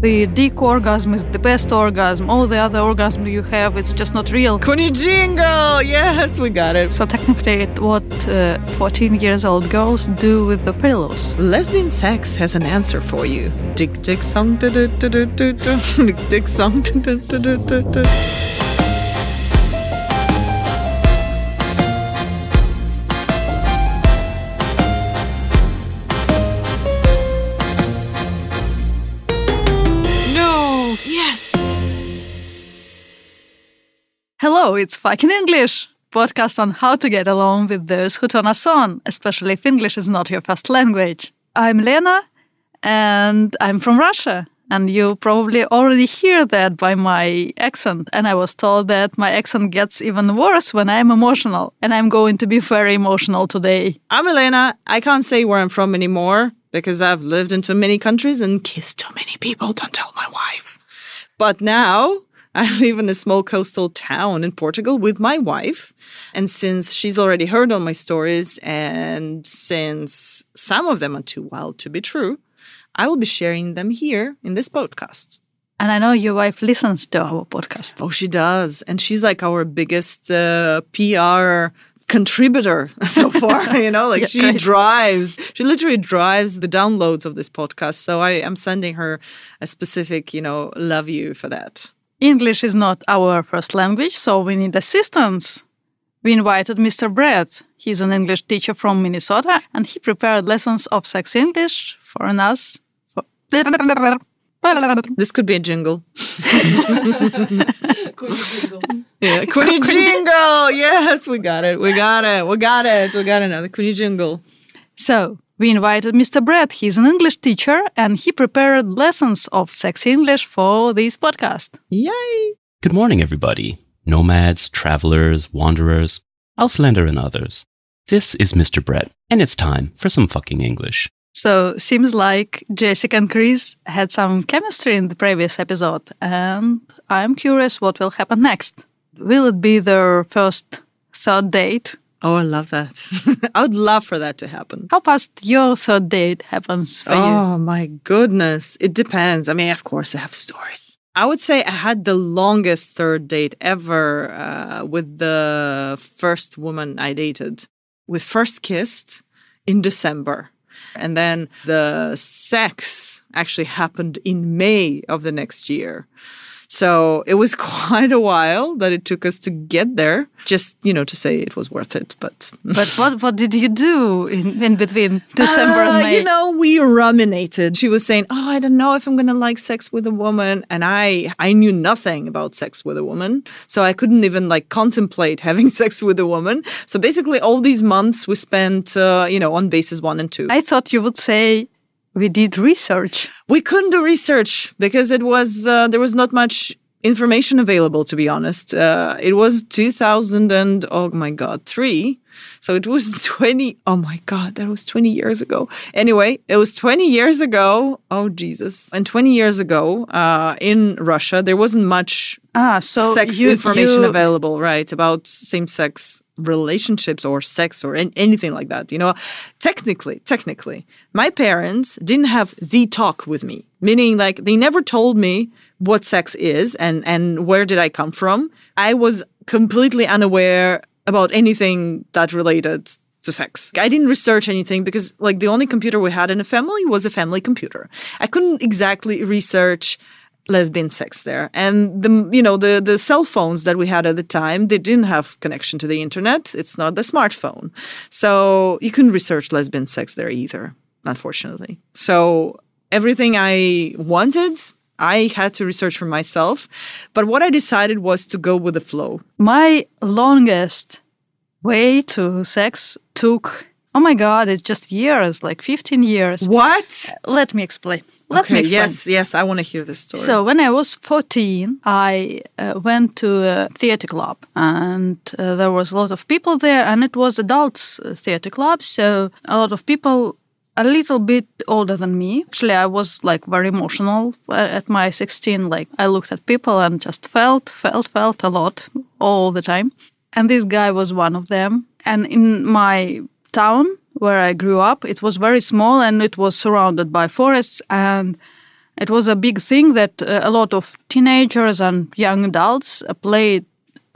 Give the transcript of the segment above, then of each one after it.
The dick orgasm is the best orgasm. All the other orgasm you have, it's just not real. Kuni jingle! Yes, we got it. So technically, what uh, 14 years old girls do with the pillows. Lesbian sex has an answer for you. Dick dick song. Dick dick song. Hello, it's fucking English. Podcast on how to get along with those who turn us on, especially if English is not your first language. I'm Lena, and I'm from Russia. And you probably already hear that by my accent. And I was told that my accent gets even worse when I'm emotional. And I'm going to be very emotional today. I'm Elena. I can't say where I'm from anymore because I've lived in too many countries and kissed too many people. Don't tell my wife. But now I live in a small coastal town in Portugal with my wife. And since she's already heard all my stories, and since some of them are too wild to be true, I will be sharing them here in this podcast. And I know your wife listens to our podcast. Oh, she does. And she's like our biggest uh, PR contributor so far. you know, like Yeah, she drives, she literally drives the downloads of this podcast. So I am sending her a specific, you know, love you for that. English is not our first language, so we need assistance. We invited Mr. Brett. He's an English teacher from Minnesota, and he prepared lessons of sex English for us. For This could be a jingle. yeah, Kuni jingle. Yes, we got it. We got it. We got it. We got another Kuni jingle. So we invited Mr. Brett. He's an English teacher, and he prepared lessons of sexy English for this podcast. Yay. Good morning, everybody. Nomads, travelers, wanderers, Auslander, and others. This is Mr. Brett, and it's time for some fucking English. So seems like Jessica and Chris had some chemistry in the previous episode, and I'm curious what will happen next. Will it be their first third date? Oh, I love that. I would love for that to happen. How fast your third date happens for you? Oh my goodness. It depends. I mean, of course, I have stories. I would say I had the longest third date ever uh, with the first woman I dated. We first kissed in December. And then the sex actually happened in May of the next year. So it was quite a while that it took us to get there, just, you know, to say it was worth it. But But what what did you do in, in between December and Uh, May? You know, we ruminated. She was saying, "Oh, I don't know if I'm going to like sex with a woman," and I I knew nothing about sex with a woman, so I couldn't even like contemplate having sex with a woman. So basically, all these months we spent, uh, you know, on bases one and two. I thought you would say we did research. we couldn't do research because it was uh, there was not much information available to be honest uh, it was 2000 and oh my god 3 so it was 20 oh my god that was 20 years ago anyway it was 20 years ago oh jesus and 20 years ago uh, in russia there wasn't much Ah, so sex you, information you- available, right? About same sex relationships or sex or an- anything like that. You know, technically, technically, my parents didn't have the talk with me, meaning like they never told me what sex is and, and where did I come from. I was completely unaware about anything that related to sex. I didn't research anything because like the only computer we had in the family was a family computer. I couldn't exactly research lesbian sex there. And the you know the the cell phones that we had at the time they didn't have connection to the internet. It's not the smartphone. So you couldn't research lesbian sex there either unfortunately. So everything i wanted i had to research for myself. But what i decided was to go with the flow. My longest way to sex took, oh my God, it's just years, like 15 years. what Let me explain. Let me okay explain. yes yes i want to hear this story So when I was 14, I uh, went to a theater club and uh, there was a lot of people there and it was adults uh, theater club. So a lot of people a little bit older than me. Actually, I was like very emotional uh, at my 16. Like I looked at people and just felt, felt, felt a lot all the time. And this guy was one of them. And in my town where I grew up, it was very small and it was surrounded by forests and it was a big thing that uh, a lot of teenagers and young adults uh, played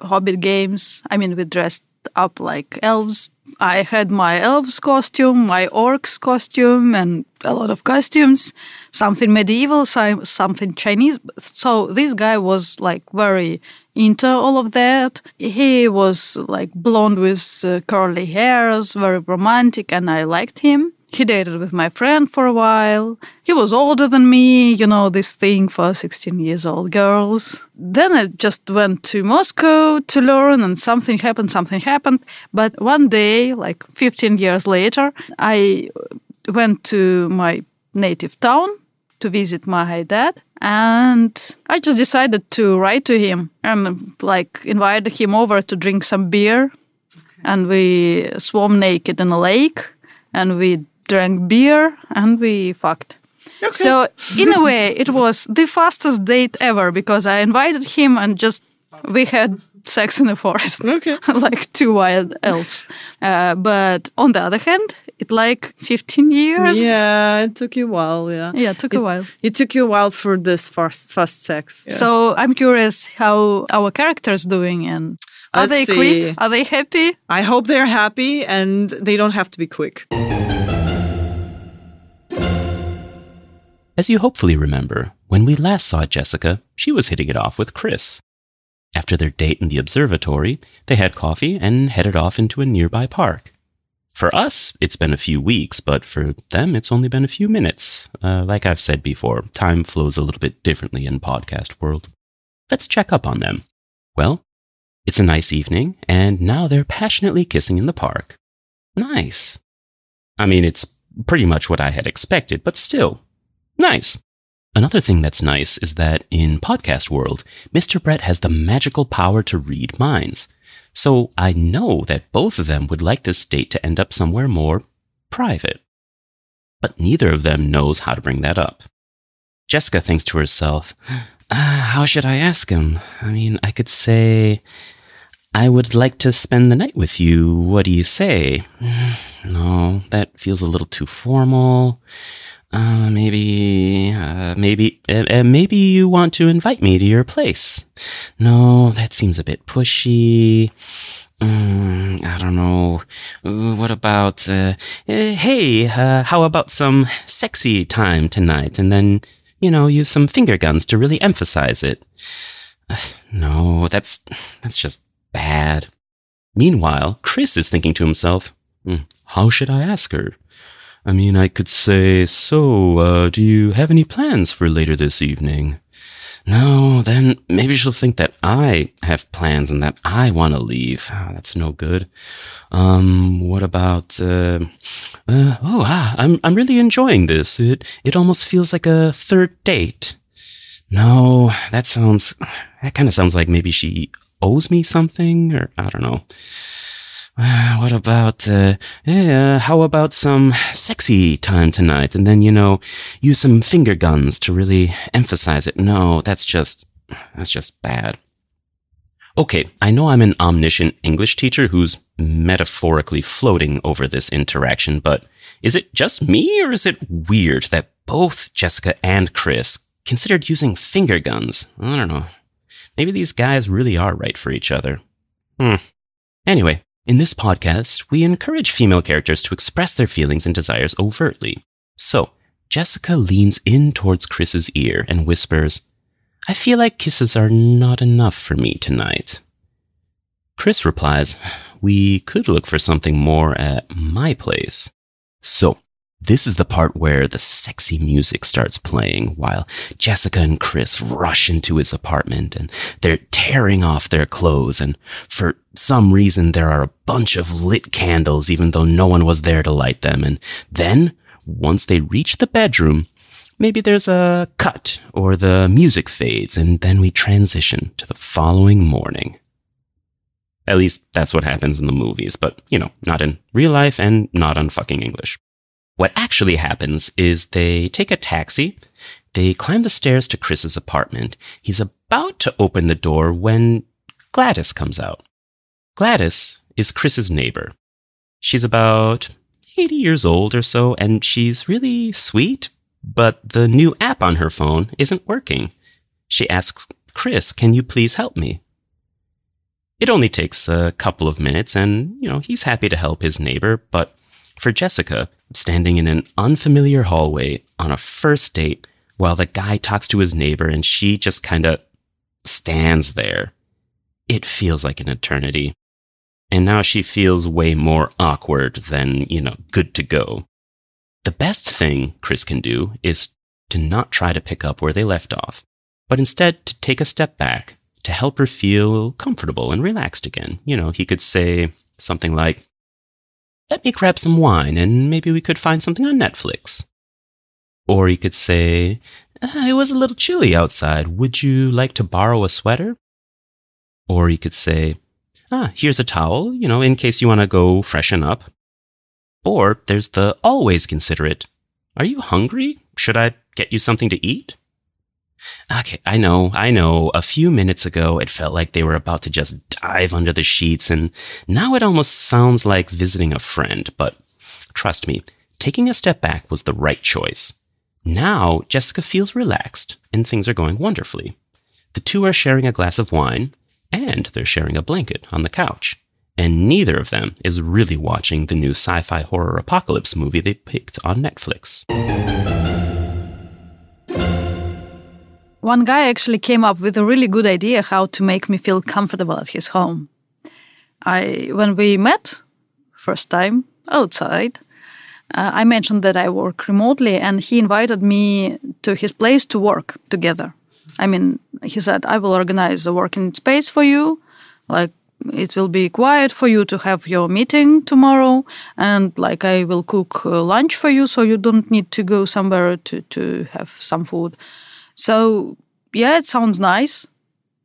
Hobbit games. I mean, we dressed up like elves. I had my elves costume, my orcs costume, and a lot of costumes. Something medieval, some- something Chinese. So this guy was like very into all of that. He was like blonde with uh, curly hairs, very romantic, and I liked him. He dated with my friend for a while. He was older than me, you know, this thing for 16 years old girls. Then I just went to Moscow to learn, and something happened, something happened. But one day, like 15 years later, I went to my native town to visit my dad and I just decided to write to him and like invited him over to drink some beer and we swam naked in a lake and we drank beer and we fucked. Okay. So in a way it was the fastest date ever because I invited him and just we had sex in the forest Okay. like two wild elves. Uh, but on the other hand, it like 15 years. Yeah, it took you a while. Yeah. Yeah, it took a while. It took you a while for this fast, fast sex. Yeah. So I'm curious how our characters doing and are Let's they see. quick? Are they happy? I hope they're happy and they don't have to be quick. As you hopefully remember, when we last saw Jessica, she was hitting it off with Chris. After their date in the observatory, they had coffee and headed off into a nearby park. For us, it's been a few weeks, but for them, it's only been a few minutes. Uh, like I've said before, time flows a little bit differently in podcast world. Let's check up on them. Well, it's a nice evening, and now they're passionately kissing in the park. Nice. I mean, it's pretty much what I had expected, but still, nice. Another thing that's nice is that in podcast world, Mr. Brett has the magical power to read minds. So I know that both of them would like this date to end up somewhere more private. But neither of them knows how to bring that up. Jessica thinks to herself, uh, how should I ask him? I mean, I could say, I would like to spend the night with you. What do you say? No, that feels a little too formal. Uh, maybe, uh, maybe, uh, uh, maybe you want to invite me to your place. No, that seems a bit pushy. Mm, I don't know. Uh, what about, hey, how about some sexy time tonight and then, you know, use some finger guns to really emphasize it? No, that's, that's just bad. Meanwhile, Chris is thinking to himself, "Hmm, how should I ask her? I mean, I could say, so, uh, do you have any plans for later this evening? No, then maybe she'll think that I have plans and that I want to leave. Ah, that's no good. Um, what about, uh, uh, oh, ah, I'm, I'm really enjoying this. It, it almost feels like a third date. No, that sounds, that kind of sounds like maybe she owes me something or I don't know. Uh, what about, uh, yeah, how about some sexy time tonight? And then, you know, use some finger guns to really emphasize it. No, that's just, that's just bad. Okay, I know I'm an omniscient English teacher who's metaphorically floating over this interaction, but is it just me or is it weird that both Jessica and Chris considered using finger guns? I don't know. Maybe these guys really are right for each other. Hmm. Anyway, in this podcast, we encourage female characters to express their feelings and desires overtly. So, Jessica leans in towards Chris's ear and whispers, I feel like kisses are not enough for me tonight. Chris replies, We could look for something more at my place. So, this is the part where the sexy music starts playing while Jessica and Chris rush into his apartment and they're tearing off their clothes. And for some reason, there are a bunch of lit candles, even though no one was there to light them. And then, once they reach the bedroom, maybe there's a cut or the music fades, and then we transition to the following morning. At least that's what happens in the movies, but you know, not in real life and not on fucking English. What actually happens is they take a taxi, they climb the stairs to Chris's apartment. He's about to open the door when Gladys comes out. Gladys is Chris's neighbor. She's about 80 years old or so, and she's really sweet, but the new app on her phone isn't working. She asks Chris, Can you please help me? It only takes a couple of minutes, and, you know, he's happy to help his neighbor, but for Jessica, standing in an unfamiliar hallway on a first date while the guy talks to his neighbor and she just kind of stands there, it feels like an eternity. And now she feels way more awkward than, you know, good to go. The best thing Chris can do is to not try to pick up where they left off, but instead to take a step back to help her feel comfortable and relaxed again. You know, he could say something like, Let me grab some wine and maybe we could find something on Netflix. Or he could say, ah, It was a little chilly outside. Would you like to borrow a sweater? Or he could say, Ah, here's a towel, you know, in case you want to go freshen up. Or there's the always considerate, Are you hungry? Should I get you something to eat? Okay, I know, I know. A few minutes ago, it felt like they were about to just dive under the sheets, and now it almost sounds like visiting a friend. But trust me, taking a step back was the right choice. Now, Jessica feels relaxed, and things are going wonderfully. The two are sharing a glass of wine, and they're sharing a blanket on the couch. And neither of them is really watching the new sci fi horror apocalypse movie they picked on Netflix. One guy actually came up with a really good idea how to make me feel comfortable at his home. I, when we met first time outside, uh, I mentioned that I work remotely, and he invited me to his place to work together. I mean, he said, "I will organize a working space for you, like it will be quiet for you to have your meeting tomorrow and like i will cook uh, lunch for you so you don't need to go somewhere to, to have some food so yeah it sounds nice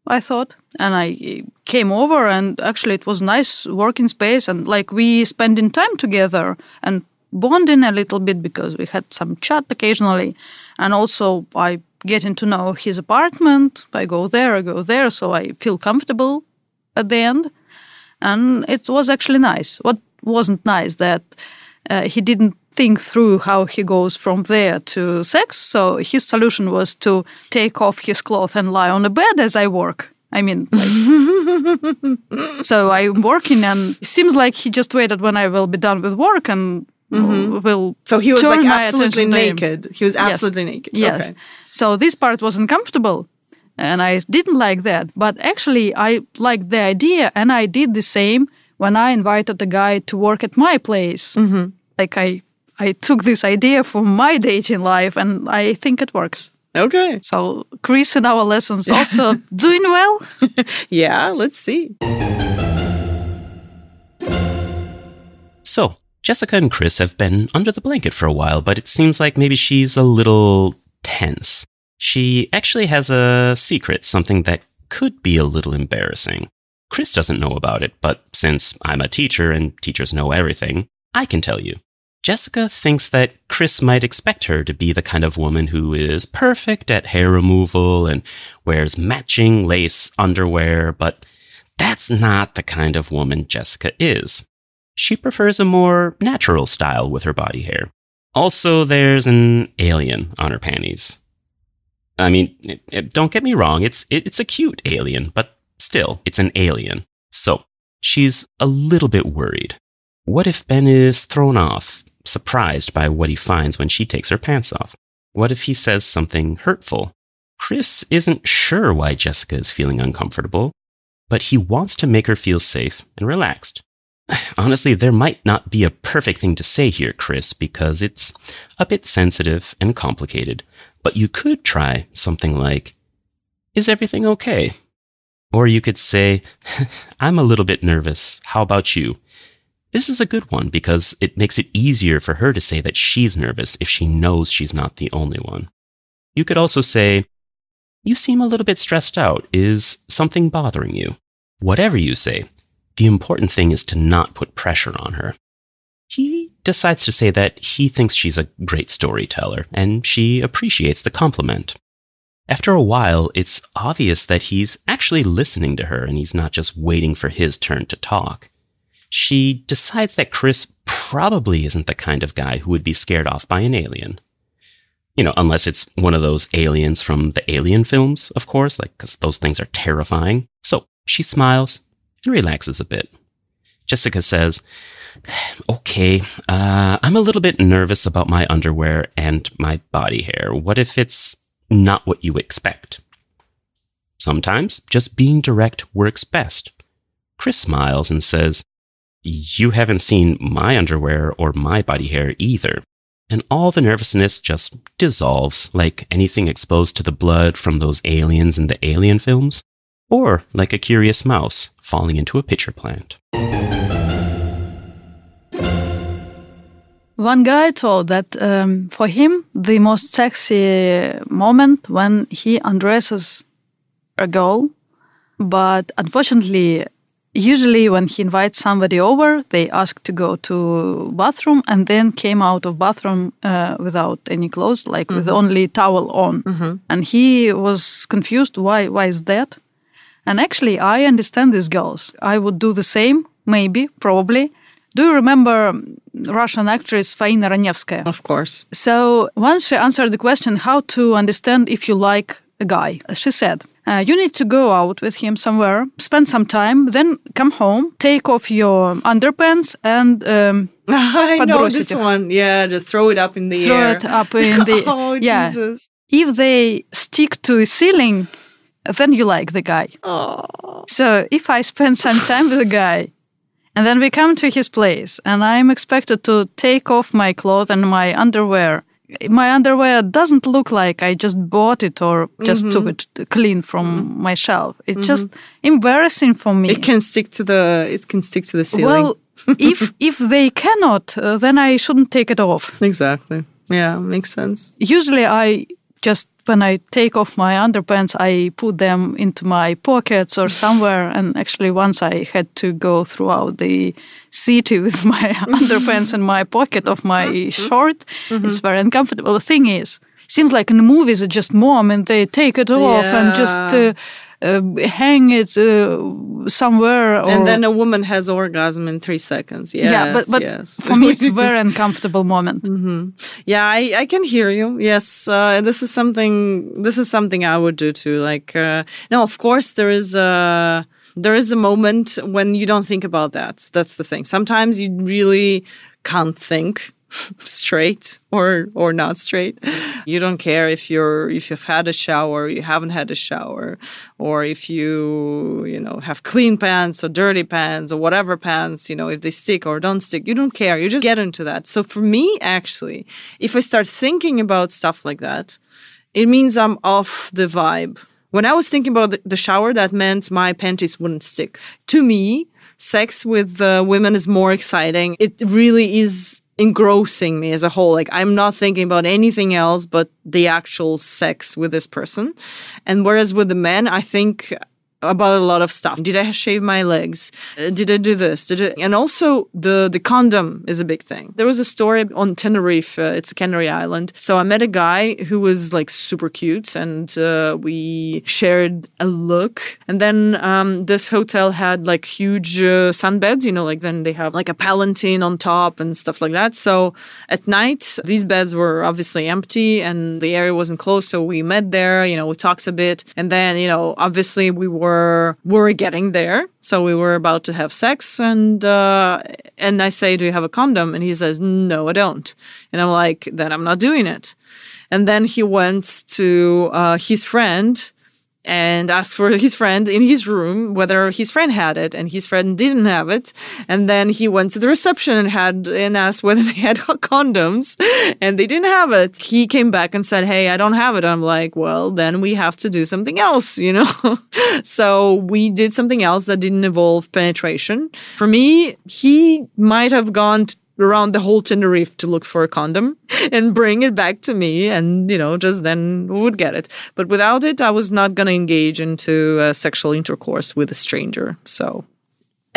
i thought and i came over and actually it was nice working space and like we spending time together and bonding a little bit because we had some chat occasionally and also i getting to know his apartment i go there i go there so i feel comfortable at the end. And it was actually nice. What wasn't nice that uh, he didn't think through how he goes from there to sex. So his solution was to take off his clothes and lie on the bed as I work. I mean, like, so I'm working, and it seems like he just waited when I will be done with work and mm-hmm. will. So he was like absolutely naked. He was absolutely yes. naked. Yes. Okay. So this part was uncomfortable and I didn't like that. But actually, I liked the idea, and I did the same when I invited a guy to work at my place. Mm-hmm. Like I, I took this idea for my dating life, and I think it works. Okay. So Chris and our lessons also doing well. yeah, let's see. So Jessica and Chris have been under the blanket for a while, but it seems like maybe she's a little tense. She actually has a secret, something that could be a little embarrassing. Chris doesn't know about it, but since I'm a teacher and teachers know everything, I can tell you. Jessica thinks that Chris might expect her to be the kind of woman who is perfect at hair removal and wears matching lace underwear, but that's not the kind of woman Jessica is. She prefers a more natural style with her body hair. Also, there's an alien on her panties. I mean, it, it, don't get me wrong, it's it, it's a cute alien, but still, it's an alien. So she's a little bit worried. What if Ben is thrown off, surprised by what he finds when she takes her pants off? What if he says something hurtful? Chris isn't sure why Jessica is feeling uncomfortable, but he wants to make her feel safe and relaxed. Honestly, there might not be a perfect thing to say here, Chris, because it's a bit sensitive and complicated. But you could try something like, Is everything okay? Or you could say, I'm a little bit nervous. How about you? This is a good one because it makes it easier for her to say that she's nervous if she knows she's not the only one. You could also say, You seem a little bit stressed out. Is something bothering you? Whatever you say, the important thing is to not put pressure on her. He decides to say that he thinks she's a great storyteller, and she appreciates the compliment. After a while, it's obvious that he's actually listening to her and he's not just waiting for his turn to talk. She decides that Chris probably isn't the kind of guy who would be scared off by an alien. You know, unless it's one of those aliens from the alien films, of course, like, because those things are terrifying. So she smiles and relaxes a bit. Jessica says, Okay, uh, I'm a little bit nervous about my underwear and my body hair. What if it's not what you expect? Sometimes just being direct works best. Chris smiles and says, You haven't seen my underwear or my body hair either. And all the nervousness just dissolves like anything exposed to the blood from those aliens in the alien films, or like a curious mouse falling into a pitcher plant. One guy told that um, for him, the most sexy moment when he undresses a girl, but unfortunately, usually when he invites somebody over, they ask to go to bathroom and then came out of bathroom uh, without any clothes, like with mm-hmm. only towel on, mm-hmm. and he was confused. Why? Why is that? And actually, I understand these girls. I would do the same, maybe, probably. Do you remember um, Russian actress Faina Ranevskaya? Of course. So once she answered the question how to understand if you like a guy, she said, uh, you need to go out with him somewhere, spend some time, then come home, take off your underpants and. Um, I know this one. Yeah, just throw it up in the throw air. Throw it up in the. oh, yeah. Jesus. If they stick to a ceiling, then you like the guy. Oh. So if I spend some time with a guy, and then we come to his place, and I'm expected to take off my clothes and my underwear my underwear doesn't look like I just bought it or just took mm-hmm. it clean from mm-hmm. my shelf. It's mm-hmm. just embarrassing for me. It can stick to the. It can stick to the ceiling. well, if if they cannot, uh, then I shouldn't take it off. exactly. Yeah, makes sense. Usually, I just when I take off my underpants, I put them into my pockets or somewhere. And actually, once I had to go throughout the city with my underpants in my pocket of my short. It's very uncomfortable. The thing is, seems like in the movies it's just mom and they take it off and just uh, uh, hang it uh, somewhere. Or, And then a woman has orgasm in three seconds. Yes, yeah, but but yes. for me it's a very uncomfortable moment. Yeah, I, I can hear you. Yes, uh, this is something. This is something I would do too. Like, uh, no, of course there is a there is a moment when you don't think about that. That's the thing. Sometimes you really can't think straight or or not straight. You don't care if you're if you've had a shower, you haven't had a shower, or if you you know have clean pants or dirty pants or whatever pants, you know, if they stick or don't stick. You don't care. You just get into that. So for me actually, if I start thinking about stuff like that, it means I'm off the vibe. When I was thinking about the, shower, that meant my panties wouldn't stick. To me, sex with uh, women is more exciting. It really is engrossing me as a whole. Like I'm not thinking about anything else but the actual sex with this person. And whereas with the men, I think about a lot of stuff. Did I shave my legs? Uh, Did I do this? Did I? And also the the condom is a big thing. There was a story on Tenerife. Uh, it's a Canary Island. So I met a guy who was like super cute, and uh, we shared a look. And then um, this hotel had like huge uh, sunbeds. You know, like then they have like a palanquin on top and stuff like that. So at night, these beds were obviously empty, and the area wasn't closed. So we met there. You know, we talked a bit, and then you know, obviously we were we were getting there. So we were about to have sex, and uh, and I say, "Do you have a condom?" And he says, "No, I don't." And I'm like, "Then I'm not doing it." And then he went to uh, his friend and asked for his friend in his room whether his friend had it, and his friend didn't have it. And then he went to the reception and had and asked whether they had condoms, and they didn't have it. He came back and said, "Hey, I don't have it." I'm like, "Well, then we have to do something else," you know. so we did something else that didn't involve penetration. For me, he might have gone. Around the whole Tenerife to look for a condom and bring it back to me and you know just then we would get it. But without it I was not going to engage into uh, sexual intercourse with a stranger so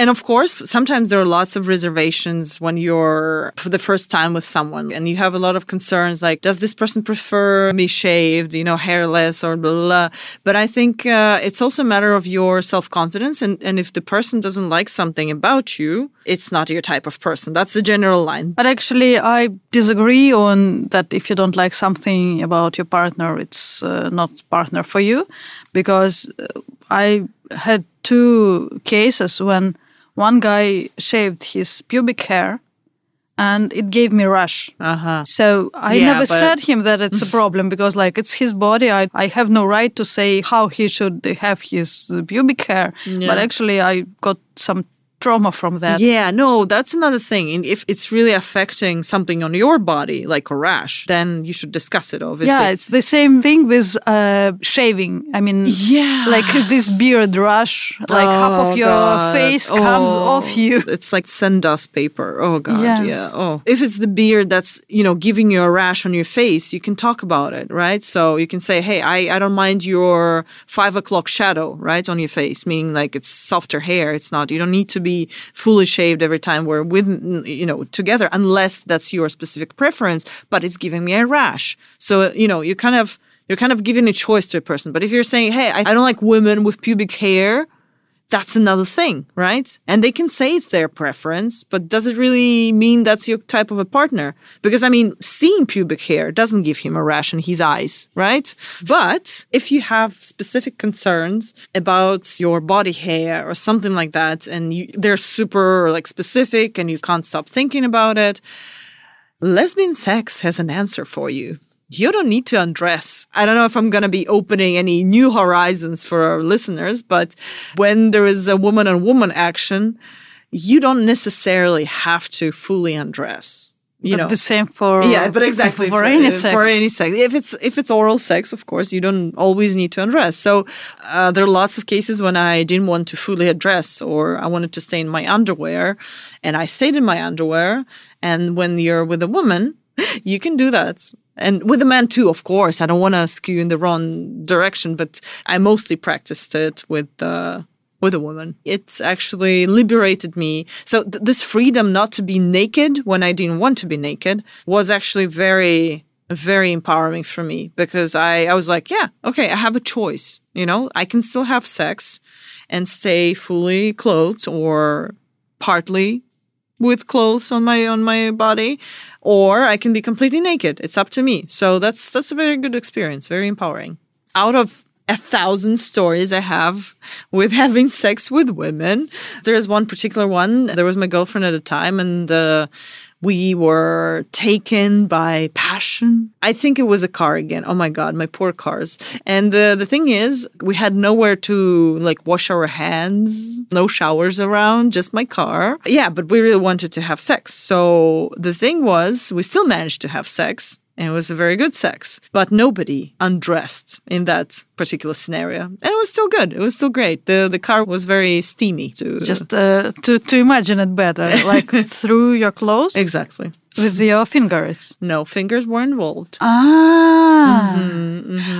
And of course, sometimes there are lots of reservations when you're for the first time with someone and you have a lot of concerns like, does this person prefer me shaved, you know, hairless or blah, blah, blah. But I think uh, it's also a matter of your self confidence. And, and if the person doesn't like something about you, it's not your type of person. That's the general line. But actually, I disagree on that if you don't like something about your partner, it's uh, not partner for you. Because uh, I had two cases when one guy shaved his pubic hair and it gave me rush. Uh-huh. So I Yeah, never said him that it's a problem because like it's his body. I, I have no right to say how he should have his pubic hair. But actually I got some trauma from that. Yeah, no, that's another thing. And if it's really affecting something on your body, like a rash, then you should discuss it, obviously. Yeah, it's the same thing with uh, shaving. I mean, Yeah. like this beard rush, like half Oh, of your God. face comes Oh. off you. It's like sandust paper. Oh god, Yes. yeah. Oh, if it's the beard that's you know giving you a rash on your face, you can talk about it, right? So you can say, hey, I I don't mind your five o'clock shadow, right, on your face, meaning like it's softer hair. It's not. You don't need to be fully shaved every time we're with you know together, unless that's your specific preference. But it's giving me a rash. So you know you kind of. You're kind of giving a choice to a person. But if you're saying, hey, I don't like women with pubic hair, that's another thing, right? And they can say it's their preference, but does it really mean that's your type of a partner? Because I mean, seeing pubic hair doesn't give him a rash in his eyes, right? But if you have specific concerns about your body hair or something like that, and you, they're super like specific and you can't stop thinking about it, lesbian sex has an answer for you. You don't need to undress. I don't know if I'm going to be opening any new horizons for our listeners, but when there is a woman on woman action, you don't necessarily have to fully undress. You know, the same for yeah, but exactly for, any uh, sex. For any sex, if it's if it's oral sex, of course, you don't always need to undress. So uh, there are lots of cases when I didn't want to fully undress, or I wanted to stay in my underwear, and I stayed in my underwear. And when you're with a woman, you can do that. And with a man too, of course. I don't want to skew in the wrong direction, but I mostly practiced it with uh, with a woman. It's actually liberated me. So th- this freedom not to be naked when I didn't want to be naked was actually very very empowering for me because I, I was like, yeah, okay, I have a choice. You know, I can still have sex and stay fully clothed or partly with clothes on my on my body or I can be completely naked. It's up to me. So that's that's a very good experience, very empowering. Out of a thousand stories I have with having sex with women. There is one particular one. There was my girlfriend at the time, and uh, we were taken by passion. I think it was a car again. Oh my god, my poor cars. And the the thing is, we had nowhere to like wash our hands, no showers around, just my car. Yeah, but we really wanted to have sex. So the thing was, we still managed to have sex. And it was a very good sex, but nobody undressed in that particular scenario. And it was still good. It was still great. The the car was very steamy to Just uh, to to imagine it better, like through your clothes exactly. with your fingers. No fingers were involved. Ah,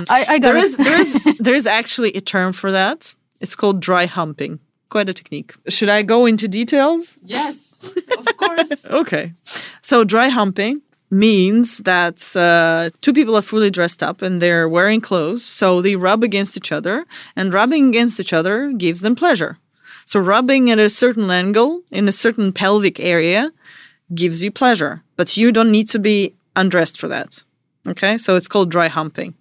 I, I got There it. is there is there is actually a term for that. It's called dry humping. Quite a technique. Should I go into details? Yes, of course. Okay. So dry humping means that uh, two people are fully dressed up and they're wearing clothes. So they rub against each other, and rubbing against each other gives them pleasure. So rubbing at a certain angle in a certain pelvic area gives you pleasure, but you don't need to be undressed for that. Okay. So it's called dry humping.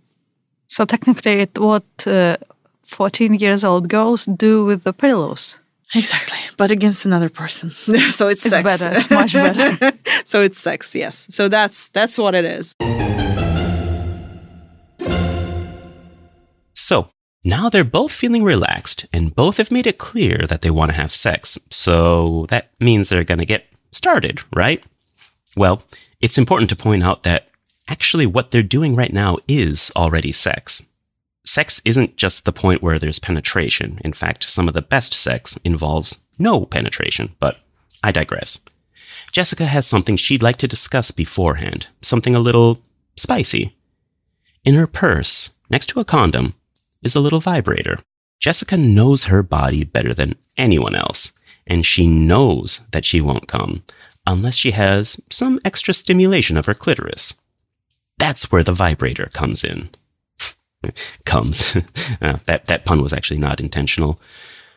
So technically, it what uh, fourteen years old girls do with the pillows. Exactly, but against another person. so it's, It's sex. better, much better. so it's sex, yes. So that's that's what it is. So, now they're both feeling relaxed and both have made it clear that they want to have sex. So, that means they're going to get started, right? Well, it's important to point out that actually what they're doing right now is already sex. Sex isn't just the point where there's penetration. In fact, some of the best sex involves no penetration, but I digress. Jessica has something she'd like to discuss beforehand, something a little spicy. In her purse, next to a condom, is a little vibrator. Jessica knows her body better than anyone else, and she knows that she won't come unless she has some extra stimulation of her clitoris. That's where the vibrator comes in. Comes. uh, that, that pun was actually not intentional.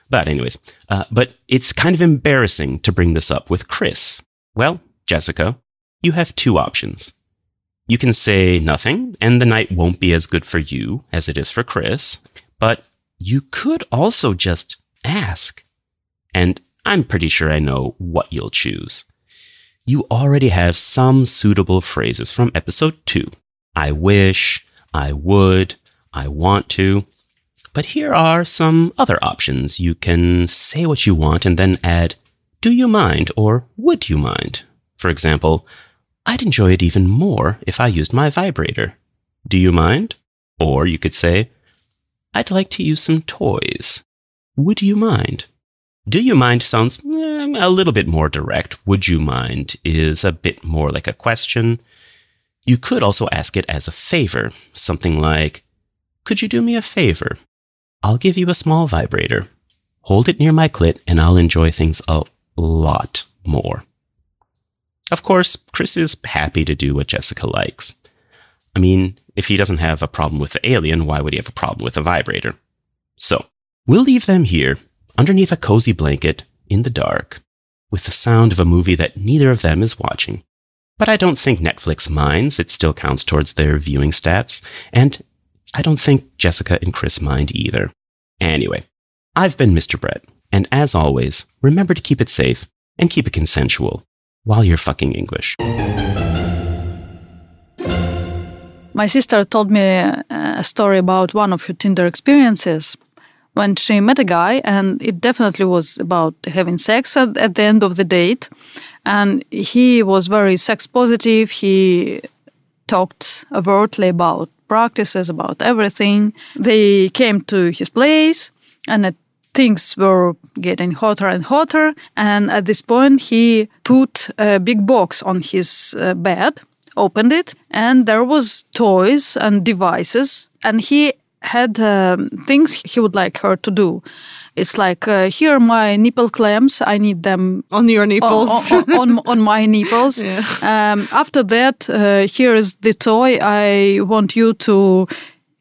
But, anyways, uh, but it's kind of embarrassing to bring this up with Chris. Well, Jessica, you have two options. You can say nothing, and the night won't be as good for you as it is for Chris, but you could also just ask. And I'm pretty sure I know what you'll choose. You already have some suitable phrases from episode 2. I wish, I would, I want to. But here are some other options. You can say what you want and then add, do you mind or would you mind? For example, I'd enjoy it even more if I used my vibrator. Do you mind? Or you could say, I'd like to use some toys. Would you mind? Do you mind sounds eh, a little bit more direct. Would you mind is a bit more like a question. You could also ask it as a favor, something like, Could you do me a favor? I'll give you a small vibrator. Hold it near my clit and I'll enjoy things a lot more. Of course, Chris is happy to do what Jessica likes. I mean, if he doesn't have a problem with the alien, why would he have a problem with a vibrator? So, we'll leave them here, underneath a cozy blanket, in the dark, with the sound of a movie that neither of them is watching. But I don't think Netflix minds, it still counts towards their viewing stats, and I don't think Jessica and Chris mind either. Anyway, I've been Mr. Brett, and as always, remember to keep it safe and keep it consensual while you're fucking English. My sister told me uh, a story about one of her Tinder experiences when she met a guy, and it definitely was about having sex at, at the end of the date. And he was very sex positive. He talked overtly about practices, about everything. They came to his place, and things were getting hotter and hotter. And at this point, he put a big box on his uh, bed, opened it, and there was toys and devices. And he had um, things he would like her to do. It's like uh, here are my nipple clamps. I need them On your nipples. on, on, on, on my nipples. Yeah. Um, after that, uh, here is the toy. I want you to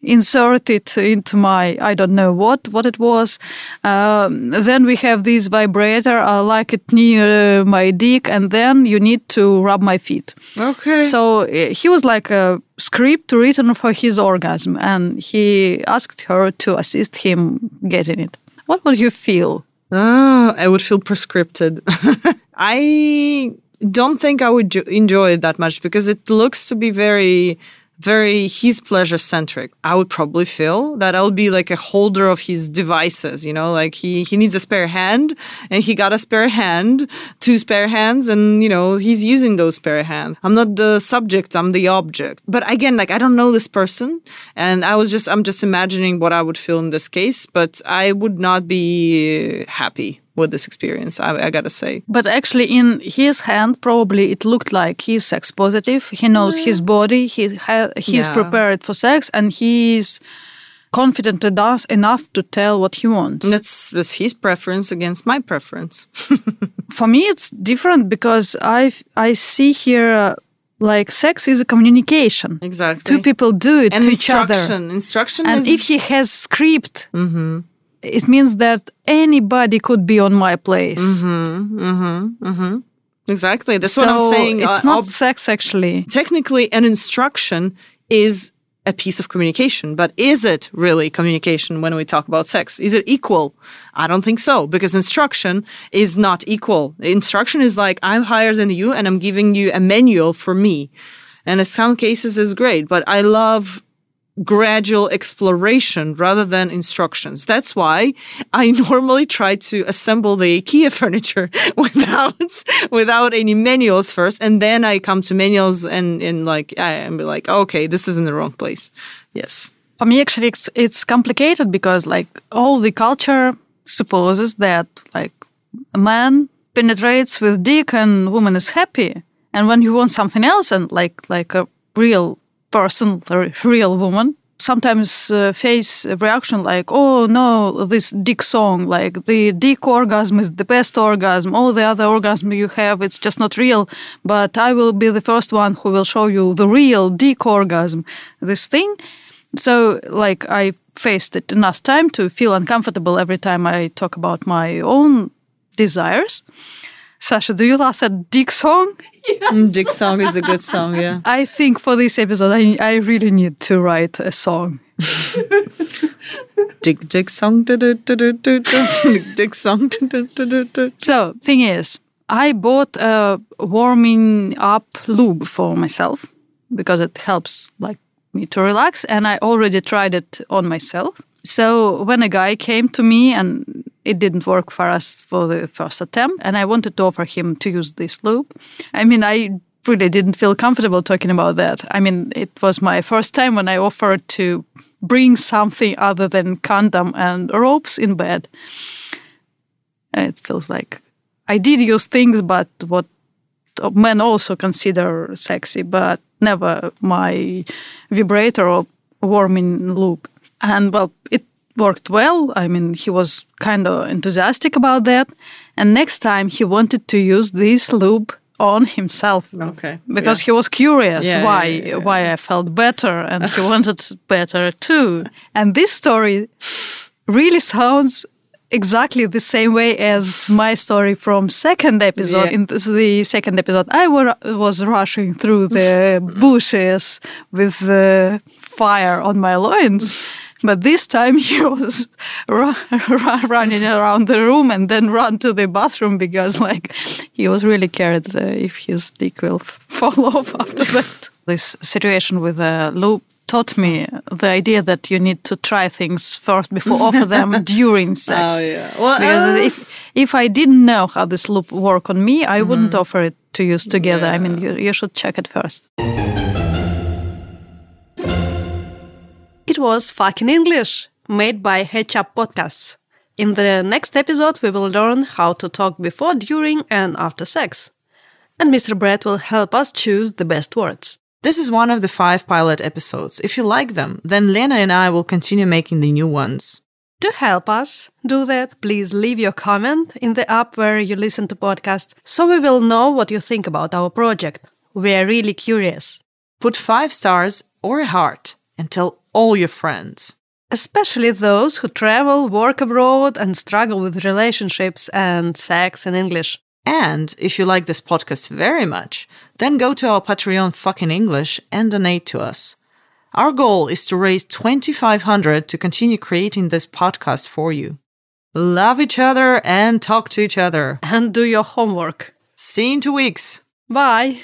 insert it into my I don't know what what it was. Um, then we have this vibrator. I like it near my dick, and then you need to rub my feet. okay. So uh, he was like a script written for his orgasm, and he asked her to assist him getting it. What would you feel? Ah, I would feel prescripted. I don't think I would jo- enjoy it that much because it looks to be very, very his pleasure centric. I would probably feel that I would be like a holder of his devices, you know, like he, he needs a spare hand and he got a spare hand, two spare hands, and, you know, he's using those spare hands. I'm not the subject, I'm the object. But again, like I don't know this person and I was just, I'm just imagining what I would feel in this case, but I would not be happy with this experience, I, I gotta say. But actually, in his hand, probably it looked like he's sex positive. He knows his body. He ha- he's Yeah. prepared for sex, and he's confident enough to tell what he wants. That's, that's his preference against my preference. For me, it's different because I I see here uh, like sex is a communication. Exactly. Two people do it and to each other. instruction. Instruction And if he has script, it means that anybody could be on my place. Mm-hmm, mm-hmm, mm-hmm. exactly that's so what I'm saying. it's Uh, not ob- sex actually. technically, an instruction is a piece of communication, but is it really communication when we talk about sex? Is it equal? I don't think so because instruction is not equal. Instruction is like I'm higher than you and I'm giving you a manual for me. And in some cases is great, but I love gradual exploration rather than instructions. That's why I normally try to assemble the IKEA furniture without without any manuals first, and then I come to manuals and and like I am like, okay, this is in the wrong place. Yes. For me, actually, it's, it's complicated because like all the culture supposes that like a man penetrates with dick and woman is happy, and when you want something else and like like a real person, a real woman, sometimes uh, face a reaction like, oh no, this dick song, like the dick orgasm is the best orgasm. All the other orgasm you have, it's just not real. But I will be the first one who will show you the real dick orgasm, this thing. So, like, I faced it enough time to feel uncomfortable every time I talk about my own desires. Sasha, do you laugh at Dick song? Mm, Dick song is a good song, yeah. I think for this episode, I, I really need to write a song. Dick Dick song. Dick song. So, thing is, I bought a warming up lube for myself because it helps like me to relax, and I already tried it on myself. So when a guy came to me and it didn't work for us for the first attempt, and I wanted to offer him to use this loop. I mean, I really didn't feel comfortable talking about that. I mean, it was my first time when I offered to bring something other than condom and ropes in bed. It feels like I did use things, but what men also consider sexy, but never my vibrator or warming loop. And well, it worked well. I mean, he was kind of enthusiastic about that. And next time he wanted to use this loop on himself. Okay. Because he was curious Yeah, why yeah, yeah, why I felt better and he wanted better too. And this story really sounds exactly the same way as my story from second episode. Yeah. In the second episode, I were, was rushing through the bushes with the fire on my loins. But this time he was ru- ru- running around the room and then run to the bathroom because, like, he was really scared uh, if his dick will fall off after that. This situation with the loop taught me the idea that you need to try things first before offer them during sex. Oh, yeah. Well, Because uh, if if I didn't know how this loop work on me, I wouldn't offer it to use together. I mean, you, you should check it first. It was fucking English, made by Up Podcasts. In the next episode, we will learn how to talk before, during, and after sex. And Mr. Brett will help us choose the best words. This is one of the five pilot episodes. If you like them, then Lena and I will continue making the new ones. To help us do that, please leave your comment in the app where you listen to podcasts so we will know what you think about our project. We are really curious, Put five stars or a heart and tell all your friends. especially those who travel, work abroad, and struggle with relationships and sex in English. And if you like this podcast very much, then go to our Patreon fucking English and donate to us. Our goal is to raise 2500 to continue creating this podcast for you. Love each other and talk to each other. And do your homework. See you in two weeks. Bye!